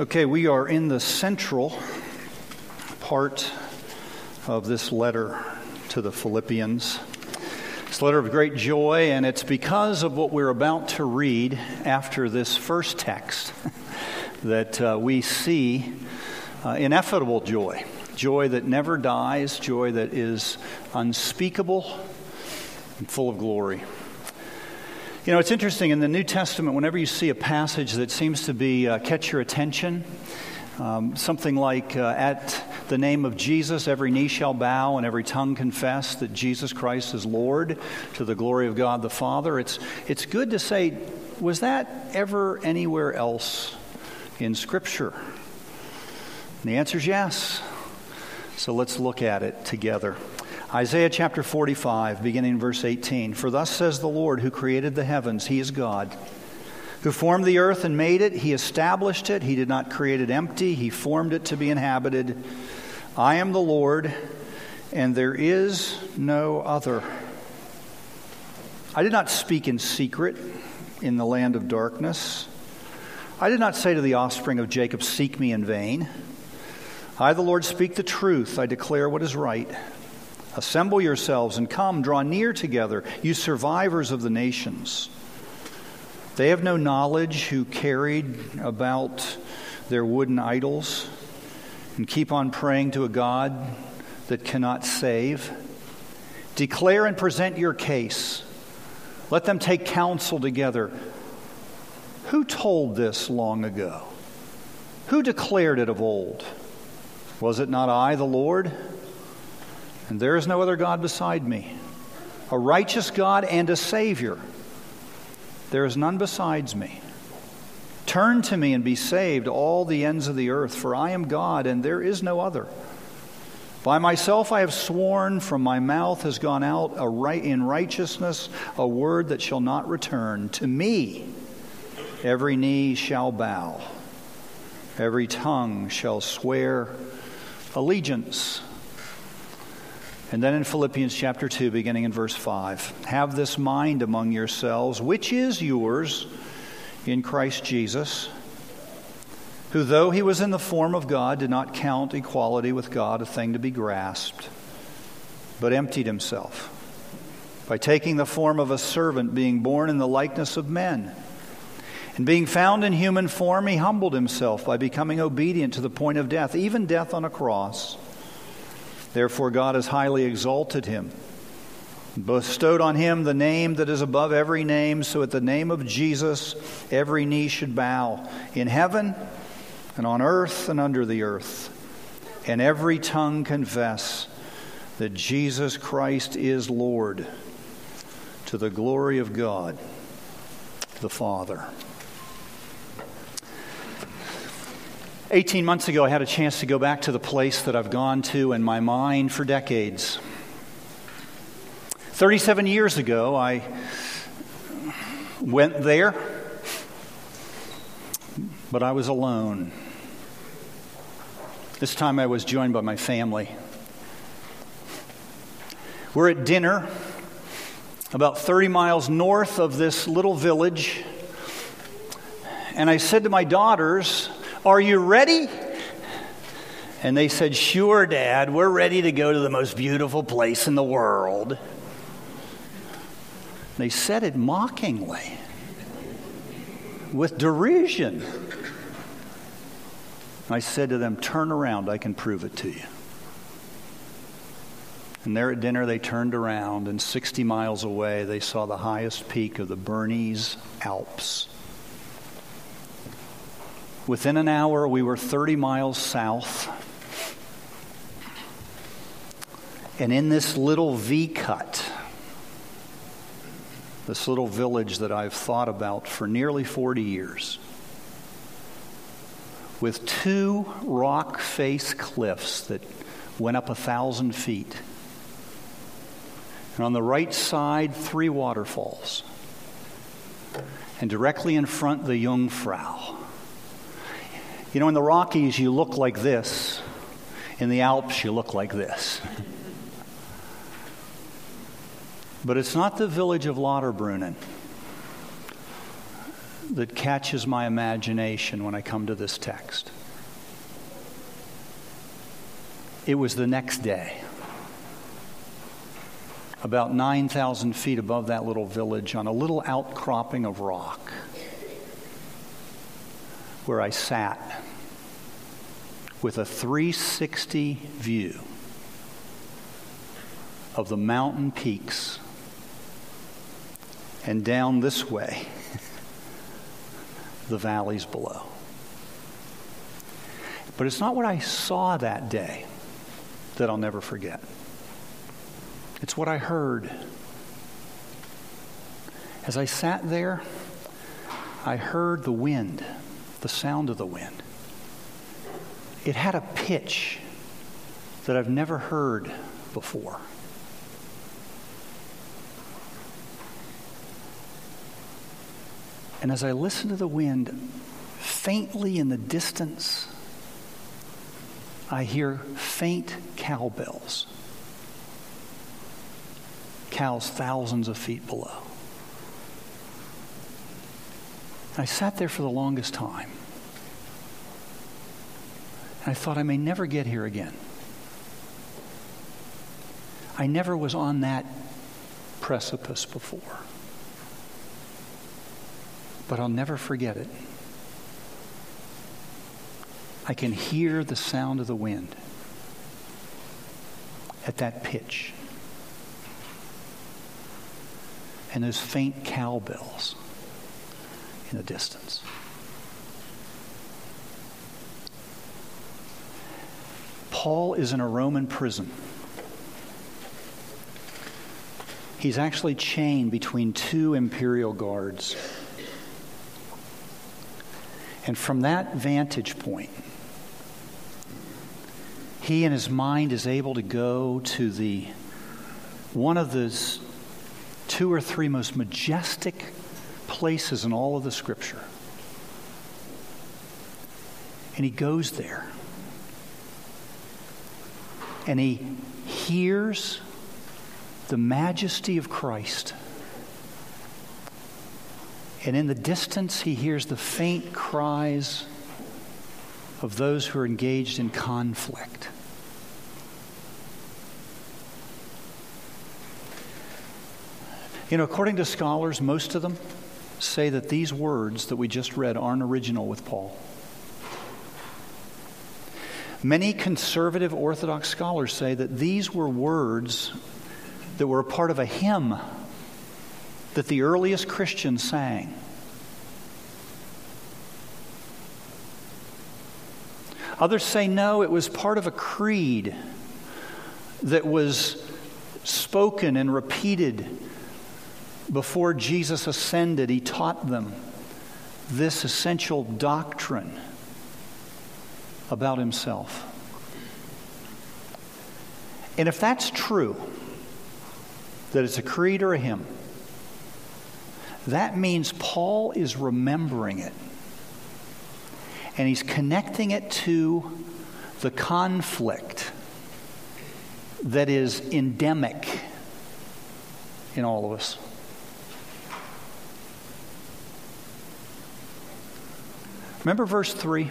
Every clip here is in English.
Okay, we are in the central part of this letter to the Philippians. It's a letter of great joy, and it's because of what we're about to read after this first text that uh, we see uh, ineffable joy. Joy that never dies, joy that is unspeakable and full of glory. You know, it's interesting in the New Testament, whenever you see a passage that seems to be uh, catch your attention, um, something like uh, at the name of Jesus, every knee shall bow and every tongue confess that Jesus Christ is Lord to the glory of God the Father. It's, it's good to say, was that ever anywhere else in Scripture? And the answer is yes. So let's look at it together. Isaiah chapter 45, beginning verse 18. For thus says the Lord who created the heavens, He is God, who formed the earth and made it. He established it. He did not create it empty, He formed it to be inhabited. I am the Lord, and there is no other. I did not speak in secret in the land of darkness. I did not say to the offspring of Jacob, Seek me in vain. I, the Lord, speak the truth. I declare what is right. Assemble yourselves and come, draw near together, you survivors of the nations. They have no knowledge who carried about their wooden idols and keep on praying to a God that cannot save. Declare and present your case. Let them take counsel together. Who told this long ago? Who declared it of old? Was it not I, the Lord? And there is no other God beside me, a righteous God and a Savior. There is none besides me. Turn to me and be saved, all the ends of the earth, for I am God and there is no other. By myself I have sworn, from my mouth has gone out a right, in righteousness a word that shall not return. To me every knee shall bow, every tongue shall swear allegiance. And then in Philippians chapter 2, beginning in verse 5, have this mind among yourselves, which is yours in Christ Jesus, who, though he was in the form of God, did not count equality with God a thing to be grasped, but emptied himself by taking the form of a servant, being born in the likeness of men. And being found in human form, he humbled himself by becoming obedient to the point of death, even death on a cross. Therefore, God has highly exalted him, bestowed on him the name that is above every name, so at the name of Jesus, every knee should bow in heaven and on earth and under the earth, and every tongue confess that Jesus Christ is Lord to the glory of God the Father. 18 months ago, I had a chance to go back to the place that I've gone to in my mind for decades. 37 years ago, I went there, but I was alone. This time I was joined by my family. We're at dinner about 30 miles north of this little village, and I said to my daughters, are you ready? And they said, Sure, Dad, we're ready to go to the most beautiful place in the world. They said it mockingly, with derision. I said to them, Turn around, I can prove it to you. And there at dinner, they turned around, and 60 miles away, they saw the highest peak of the Bernese Alps. Within an hour, we were 30 miles south. And in this little V cut, this little village that I've thought about for nearly 40 years, with two rock face cliffs that went up a thousand feet. And on the right side, three waterfalls. And directly in front, the Jungfrau you know, in the Rockies, you look like this. In the Alps, you look like this. But it's not the village of Lauterbrunnen. that catches my imagination when I come to this text. It was the next day, about 9,000 feet above that little village, on a little outcropping of rock, where I sat with a 360 view of the mountain peaks and down this way, the valleys below. But it's not what I saw that day that I'll never forget. It's what I heard. As I sat there, I heard the wind, the sound of the wind. It had a pitch that I've never heard before. And as I listened to the wind, faintly in the distance, I hear faint cowbells. Cows thousands of feet below. I sat there for the longest time. I thought I may never get here again. I never was on that precipice before. But I'll never forget it. I can hear the sound of the wind at that pitch. And those faint cowbells in the distance. Paul is in a Roman prison. He's actually chained between two imperial guards. And from that vantage point, he in his mind is able to go to the one of the two or three most majestic places in all of the scripture. And he goes there and he hears the majesty of Christ. And in the distance, he hears the faint cries of those who are engaged in conflict. You know, according to scholars, most of them say that these words that we just read aren't original with Paul. Many conservative Orthodox scholars say that these were words that were a part of a hymn that the earliest Christians sang. Others say no, it was part of a creed that was spoken and repeated before Jesus ascended. He taught them this essential doctrine about himself. And if that's true, that it's a creed or a hymn, that means Paul is remembering it. And he's connecting it to the conflict that is endemic in all of us. Remember verse 3?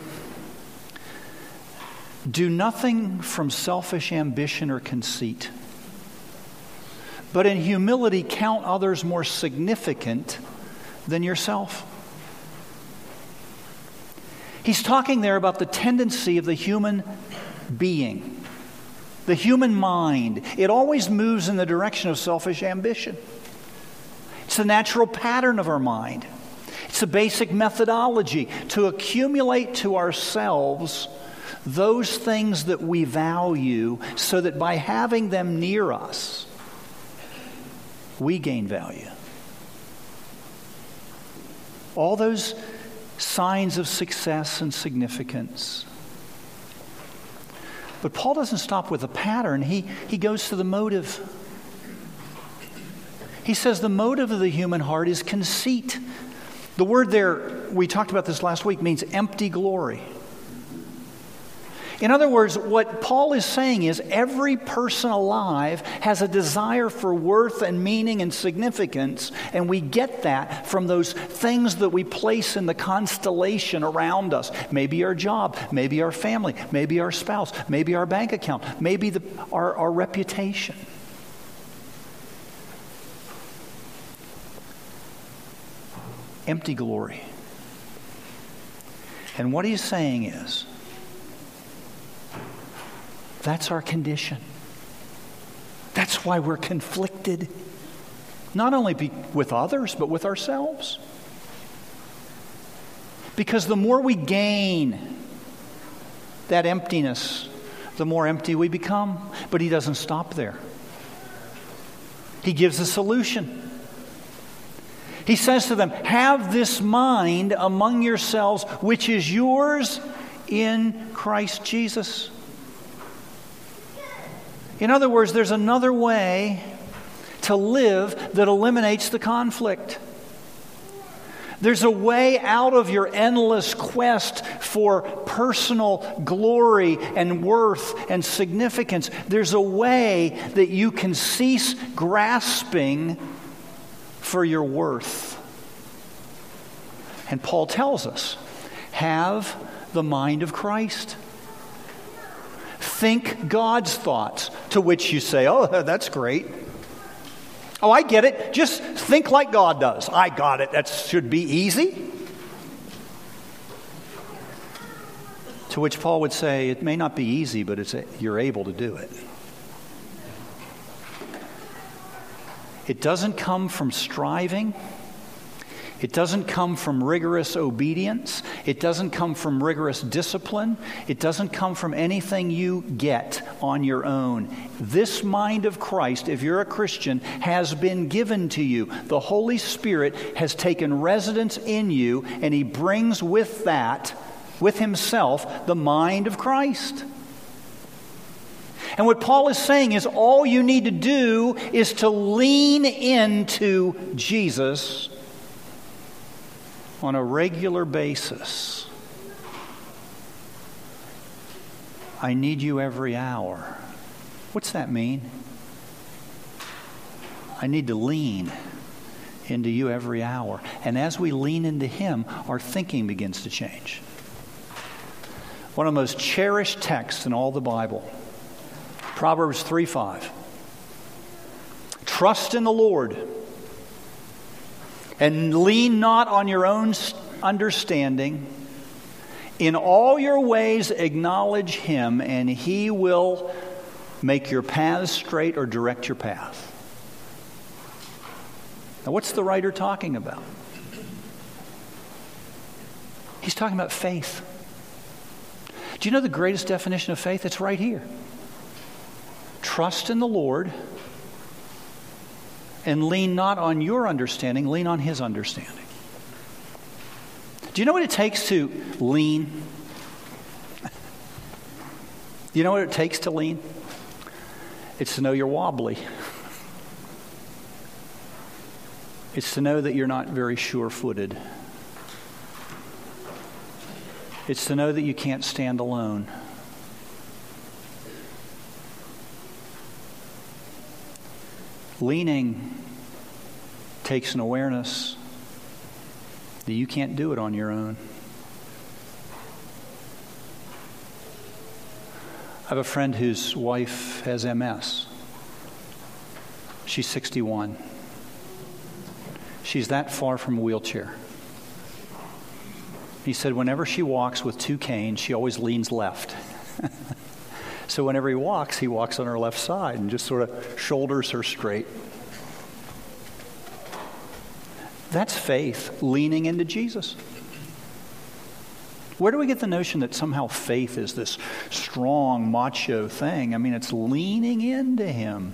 Do nothing from selfish ambition or conceit, but in humility count others more significant than yourself. He's talking there about the tendency of the human being, the human mind. It always moves in the direction of selfish ambition. It's the natural pattern of our mind. It's a basic methodology to accumulate to ourselves those things that we value so that by having them near us, we gain value. All those signs of success and significance. But Paul doesn't stop with a pattern, he, he goes to the motive. He says the motive of the human heart is conceit. The word there, we talked about this last week, means empty glory. In other words, what Paul is saying is every person alive has a desire for worth and meaning and significance, and we get that from those things that we place in the constellation around us. Maybe our job, maybe our family, maybe our spouse, maybe our bank account, maybe the, our, our reputation. Empty glory. And what he's saying is, that's our condition. That's why we're conflicted, not only be, with others, but with ourselves. Because the more we gain that emptiness, the more empty we become. But he doesn't stop there, he gives a solution. He says to them, Have this mind among yourselves, which is yours in Christ Jesus. In other words, there's another way to live that eliminates the conflict. There's a way out of your endless quest for personal glory and worth and significance. There's a way that you can cease grasping for your worth. And Paul tells us have the mind of Christ. Think God's thoughts, to which you say, Oh, that's great. Oh, I get it. Just think like God does. I got it. That should be easy. To which Paul would say, It may not be easy, but it's you're able to do it. It doesn't come from striving. It doesn't come from rigorous obedience. It doesn't come from rigorous discipline. It doesn't come from anything you get on your own. This mind of Christ, if you're a Christian, has been given to you. The Holy Spirit has taken residence in you, and He brings with that, with Himself, the mind of Christ. And what Paul is saying is all you need to do is to lean into Jesus on a regular basis. I need you every hour. What's that mean? I need to lean into you every hour. And as we lean into Him, our thinking begins to change. One of the most cherished texts in all the Bible Proverbs 3 5. Trust in the Lord and lean not on your own understanding. In all your ways, acknowledge him, and he will make your paths straight or direct your path. Now, what's the writer talking about? He's talking about faith. Do you know the greatest definition of faith? It's right here. Trust in the Lord and lean not on your understanding, lean on His understanding. Do you know what it takes to lean? Do you know what it takes to lean? It's to know you're wobbly. It's to know that you're not very sure footed. It's to know that you can't stand alone. Leaning takes an awareness that you can't do it on your own. I have a friend whose wife has MS. She's 61. She's that far from a wheelchair. He said, whenever she walks with two canes, she always leans left. So whenever he walks, he walks on her left side and just sort of shoulders her straight. That's faith, leaning into Jesus. Where do we get the notion that somehow faith is this strong, macho thing? I mean, it's leaning into Him.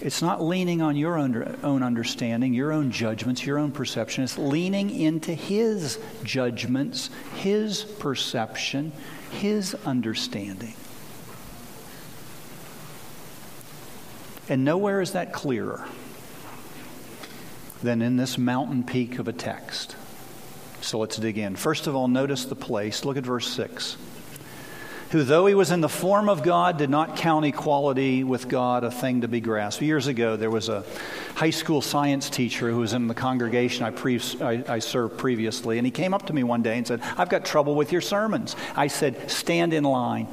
It's not leaning on your own understanding, your own judgments, your own perception. It's leaning into His judgments, His perception, His understanding. And nowhere is that clearer than in this mountain peak of a text. So let's dig in. First of all, notice the place. Look at verse 6. Who, though he was in the form of God, did not count equality with God a thing to be grasped. Years ago, there was a high school science teacher who was in the congregation I, pre- I, I served previously, and he came up to me one day and said, I've got trouble with your sermons. I said, Stand in line.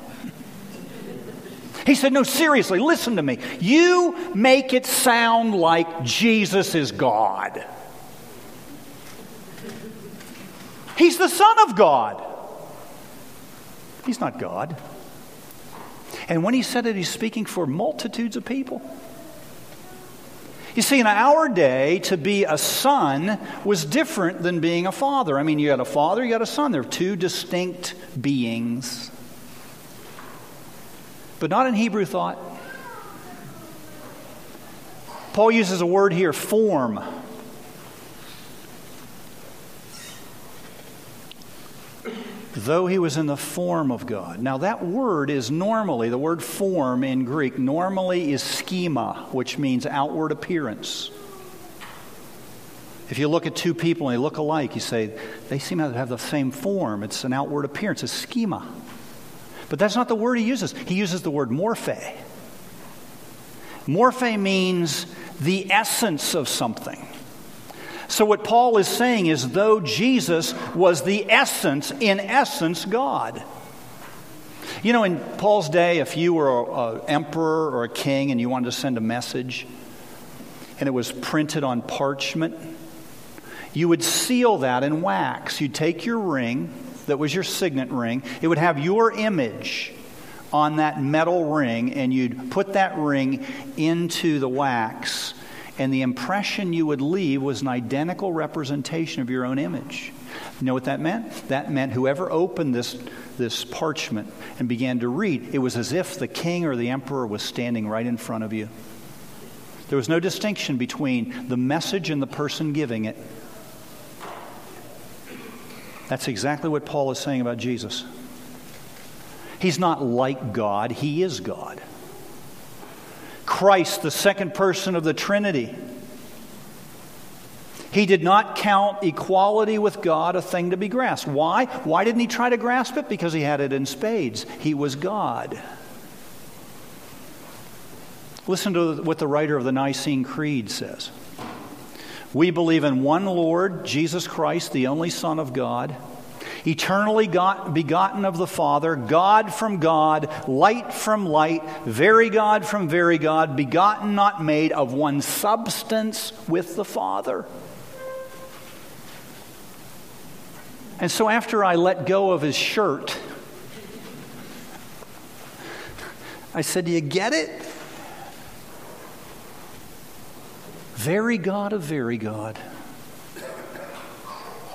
He said, No, seriously, listen to me. You make it sound like Jesus is God. He's the Son of God. He's not God. And when he said it, he's speaking for multitudes of people. You see, in our day, to be a son was different than being a father. I mean, you had a father, you had a son. They're two distinct beings. But not in Hebrew thought. Paul uses a word here, form. Though he was in the form of God. Now, that word is normally, the word form in Greek, normally is schema, which means outward appearance. If you look at two people and they look alike, you say, they seem to have the same form. It's an outward appearance, a schema. But that's not the word he uses. He uses the word morphe. Morphe means the essence of something. So, what Paul is saying is, though Jesus was the essence, in essence, God. You know, in Paul's day, if you were an emperor or a king and you wanted to send a message and it was printed on parchment, you would seal that in wax. You'd take your ring, that was your signet ring, it would have your image on that metal ring, and you'd put that ring into the wax and the impression you would leave was an identical representation of your own image. You know what that meant? That meant whoever opened this, this parchment and began to read, it was as if the king or the emperor was standing right in front of you. There was no distinction between the message and the person giving it. That's exactly what Paul is saying about Jesus. He's not like God, he is God. Christ, the second person of the Trinity. He did not count equality with God a thing to be grasped. Why? Why didn't he try to grasp it? Because he had it in spades. He was God. Listen to what the writer of the Nicene Creed says. We believe in one Lord, Jesus Christ, the only Son of God eternally got, begotten of the Father, God from God, light from light, very God from very God, begotten, not made, of one substance with the Father. And so after I let go of his shirt, I said, Do you get it? Very God of very God.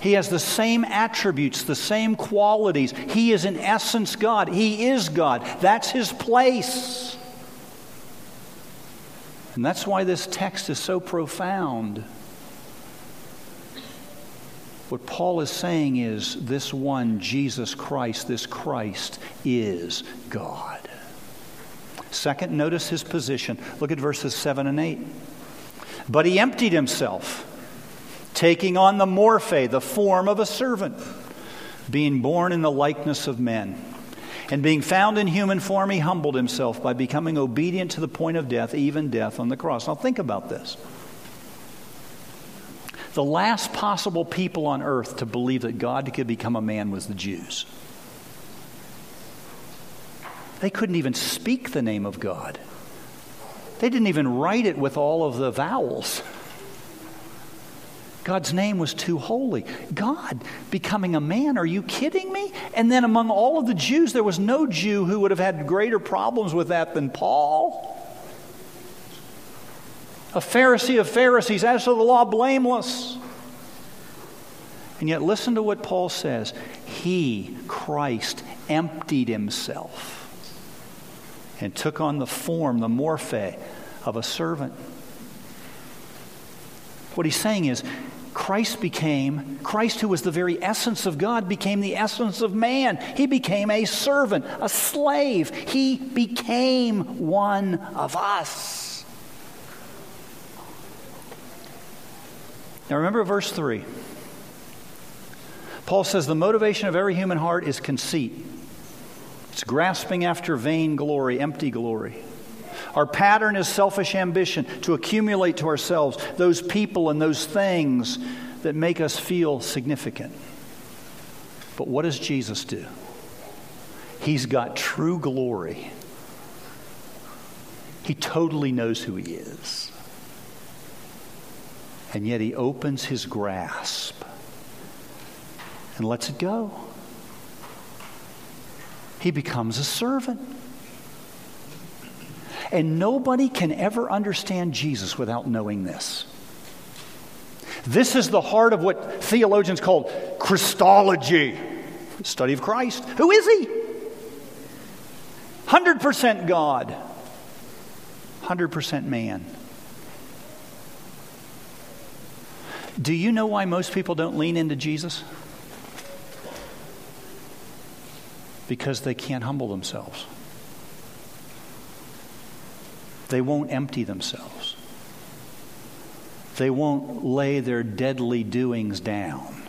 He has the same attributes, the same qualities. He is in essence God. He is God. That's his place. And that's why this text is so profound. What Paul is saying is this one, Jesus Christ, this Christ is God. Second, notice his position. Look at verses 7 and 8. But he emptied himself taking on the morphe, the form of a servant, being born in the likeness of men. And being found in human form, he humbled himself by becoming obedient to the point of death, even death on the cross. Now, think about this. The last possible people on earth to believe that God could become a man was the Jews. They couldn't even speak the name of God, they didn't even write it with all of the vowels. God's name was too holy. God becoming a man, are you kidding me? And then among all of the Jews, there was no Jew who would have had greater problems with that than Paul. A Pharisee of Pharisees, as to the law, blameless. And yet, listen to what Paul says. He, Christ, emptied himself and took on the form, the morphe, of a servant. What he's saying is, Christ became, Christ, who was the very essence of God, became the essence of man. He became a servant, a slave. He became one of us. Now remember verse 3. Paul says the motivation of every human heart is conceit. It's grasping after vain glory, empty glory. Our pattern is selfish ambition to accumulate to ourselves those people and those things that make us feel significant. But what does Jesus do? He's got true glory. He totally knows who he is. And yet he opens his grasp and lets it go. He becomes a servant. And nobody can ever understand Jesus without knowing this. This is the heart of what theologians call Christology, study of Christ. Who is he? 100% God, 100% man. Do you know why most people don't lean into Jesus? Because they can't humble themselves. They won't empty themselves. They won't lay their deadly doings down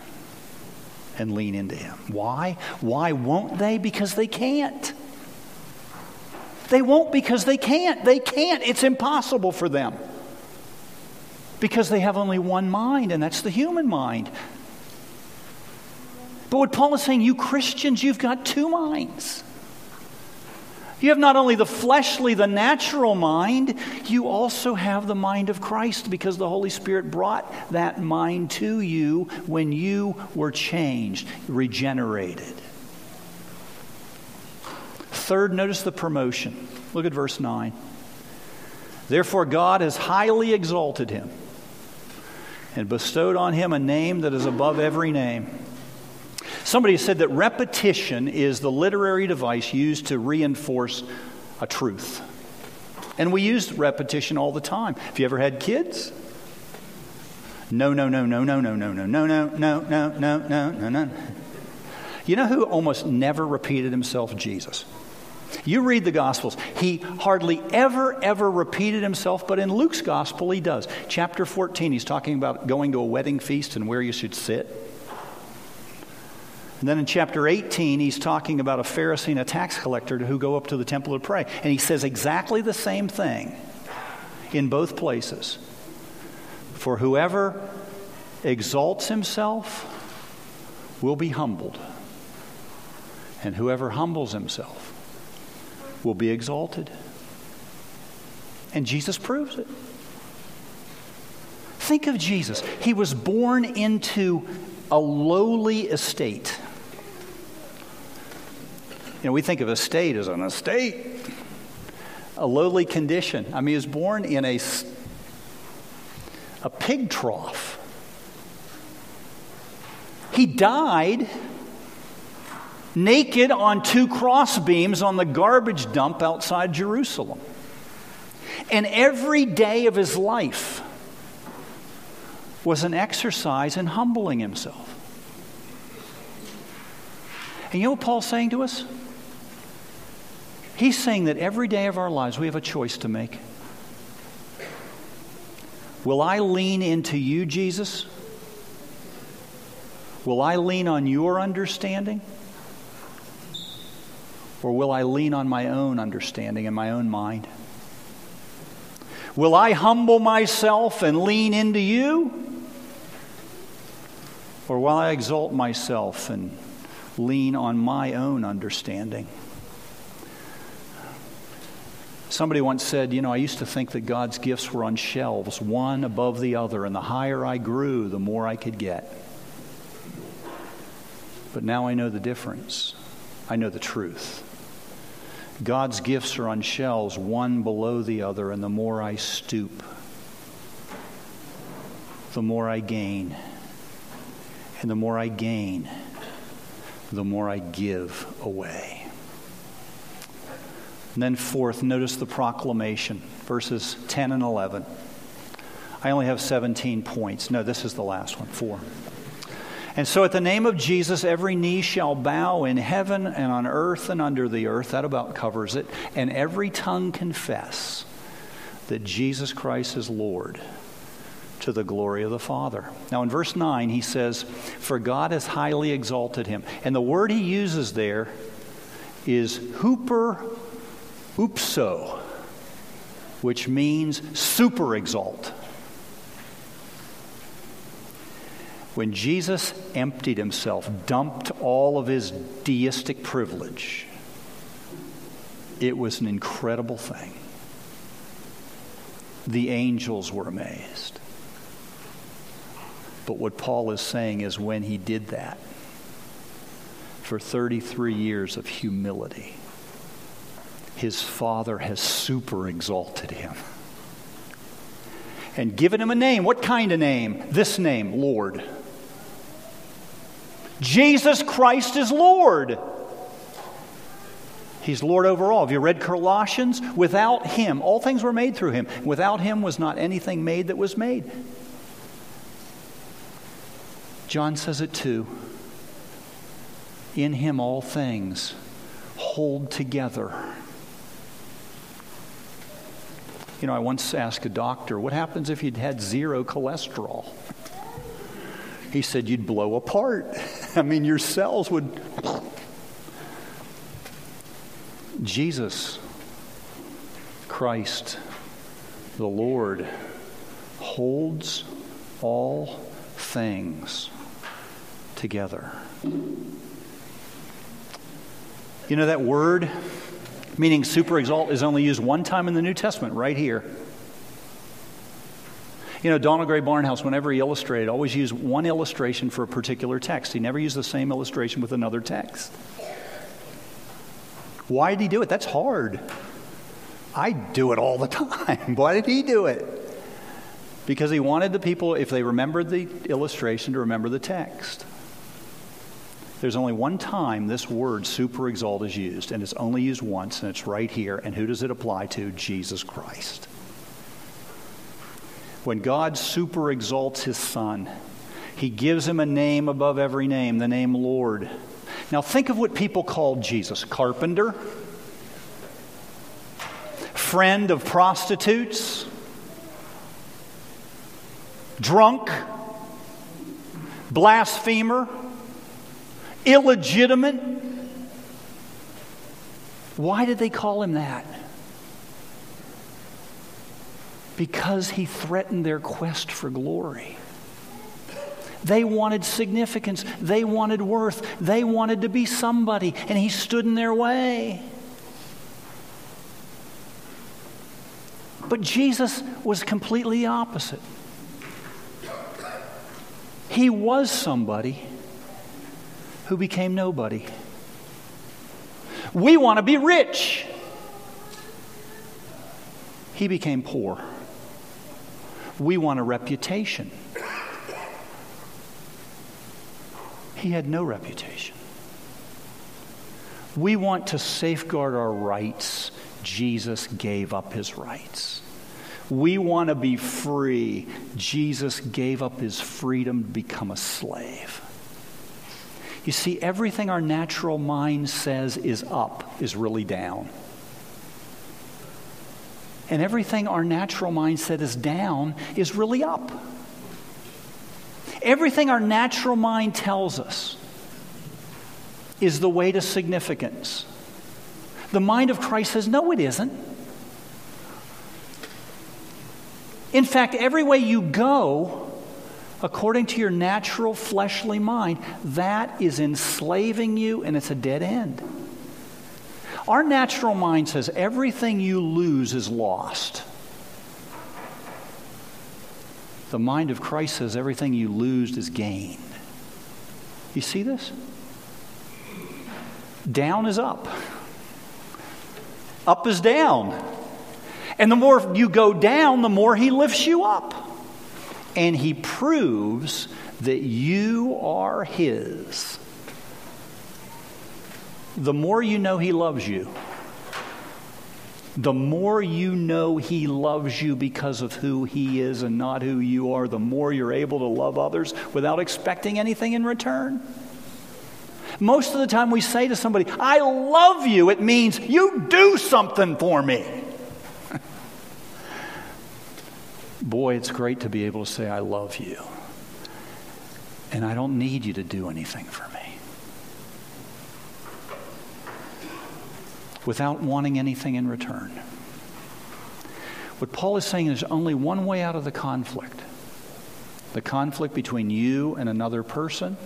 and lean into Him. Why? Why won't they? Because they can't. They won't because they can't. They can't. It's impossible for them. Because they have only one mind, and that's the human mind. But what Paul is saying, you Christians, you've got two minds. You have not only the fleshly, the natural mind, you also have the mind of Christ because the Holy Spirit brought that mind to you when you were changed, regenerated. Third, notice the promotion. Look at verse 9. Therefore, God has highly exalted him and bestowed on him a name that is above every name Somebody said that repetition is the literary device used to reinforce a truth. And we use repetition all the time. Have you ever had kids? No, no, no, no, no, no, no, no, no, no, no, no, no, no, no, no. You know who almost never repeated himself? Jesus. You read the Gospels. He hardly ever, ever repeated himself, but in Luke's Gospel, he does. Chapter 14, he's talking about going to a wedding feast and where you should sit. And then in chapter 18, he's talking about a Pharisee and a tax collector who go up to the temple to pray. And he says exactly the same thing in both places. For whoever exalts himself will be humbled, and whoever humbles himself will be exalted. And Jesus proves it. Think of Jesus. He was born into a lowly estate. You know, we think of a state as an estate, a lowly condition. I mean, he was born in a, a pig trough. He died naked on two crossbeams on the garbage dump outside Jerusalem. And every day of his life was an exercise in humbling himself. And you know what Paul's saying to us? He's saying that every day of our lives we have a choice to make. Will I lean into you, Jesus? Will I lean on your understanding? Or will I lean on my own understanding and my own mind? Will I humble myself and lean into you? Or will I exalt myself and lean on my own understanding? Somebody once said, You know, I used to think that God's gifts were on shelves, one above the other, and the higher I grew, the more I could get. But now I know the difference. I know the truth. God's gifts are on shelves, one below the other, and the more I stoop, the more I gain. And the more I gain, the more I give away. And then, fourth, notice the proclamation, verses 10 and 11. I only have 17 points. No, this is the last one, four. And so, at the name of Jesus, every knee shall bow in heaven and on earth and under the earth. That about covers it. And every tongue confess that Jesus Christ is Lord to the glory of the Father. Now, in verse 9, he says, For God has highly exalted him. And the word he uses there is hooper upso, which means super exalt. When Jesus emptied himself, dumped all of his deistic privilege, it was an incredible thing. The angels were amazed. But what Paul is saying is when he did that, for 33 years of humility, his father has super exalted him and given him a name. What kind of name? This name, Lord. Jesus Christ is Lord. He's Lord over all. Have you read Colossians? Without him, all things were made through him. Without him was not anything made that was made. John says it too. In him all things hold together. You know, I once asked a doctor, what happens if you'd had zero cholesterol? He said, you'd blow apart. I mean, your cells would Jesus Christ, the Lord, holds all things together. You know that word, meaning super exalt, is only used one time in the New Testament, right here. You know, Donald Grey Barnhouse, whenever he illustrated, always used one illustration for a particular text. He never used the same illustration with another text. Why did he do it? That's hard. I do it all the time. Why did he do it? Because he wanted the people, if they remembered the illustration, to remember the text. There's only one time this word super exalt is used, and it's only used once, and it's right here. And who does it apply to? Jesus Christ. When God super exalts his son, he gives him a name above every name, the name Lord. Now, think of what people called Jesus carpenter, friend of prostitutes, drunk, blasphemer, illegitimate. Why did they call him that? Because he threatened their quest for glory. They wanted significance. They wanted worth. They wanted to be somebody, and he stood in their way. But Jesus was completely opposite. He was somebody who became nobody. We want to be rich. He became poor. We want a reputation. He had no reputation. We want to safeguard our rights. Jesus gave up his rights. We want to be free. Jesus gave up his freedom to become a slave. You see, everything our natural mind says is up is really down. And everything our natural mind said is down is really up. Everything our natural mind tells us is the way to significance. The mind of Christ says, no, it isn't. In fact, every way you go, according to your natural fleshly mind, that is enslaving you and it's a dead end. Our natural mind says everything you lose is lost. The mind of Christ says everything you lose is gained. You see this? Down is up, up is down. And the more you go down, the more he lifts you up. And he proves that you are his. The more you know he loves you, the more you know He loves you because of who He is and not who you are, the more you're able to love others without expecting anything in return. Most of the time, we say to somebody, I love you, it means you do something for me. Boy, it's great to be able to say, I love you. And I don't need you to do anything for me. Without wanting anything in return. What Paul is saying is only one way out of the conflict the conflict between you and another person,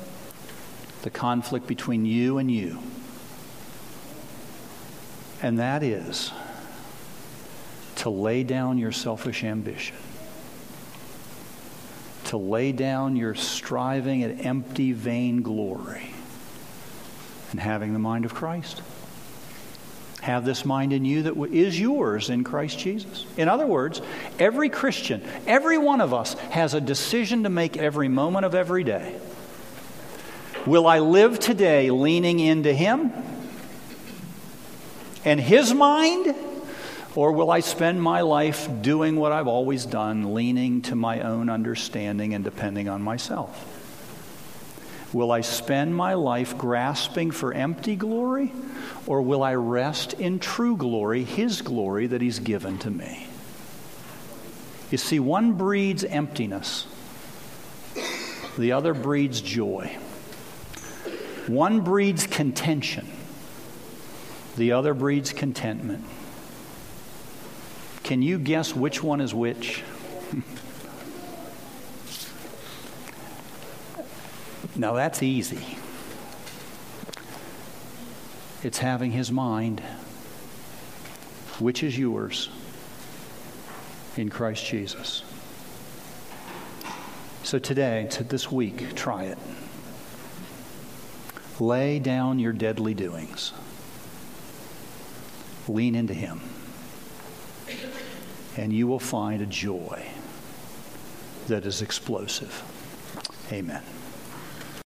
the conflict between you and you. And that is to lay down your selfish ambition, to lay down your striving at empty, vain glory, and having the mind of Christ. Have this mind in you that is yours in Christ Jesus. In other words, every Christian, every one of us, has a decision to make every moment of every day. Will I live today leaning into Him and His mind? Or will I spend my life doing what I've always done, leaning to my own understanding and depending on myself? Will I spend my life grasping for empty glory, or will I rest in true glory, His glory that He's given to me? You see, one breeds emptiness, the other breeds joy. One breeds contention, the other breeds contentment. Can you guess which one is which? now that's easy. It's having his mind, which is yours in Christ Jesus. So today, to this week, try it. Lay down your deadly doings. Lean into Him. And you will find a joy that is explosive. Amen.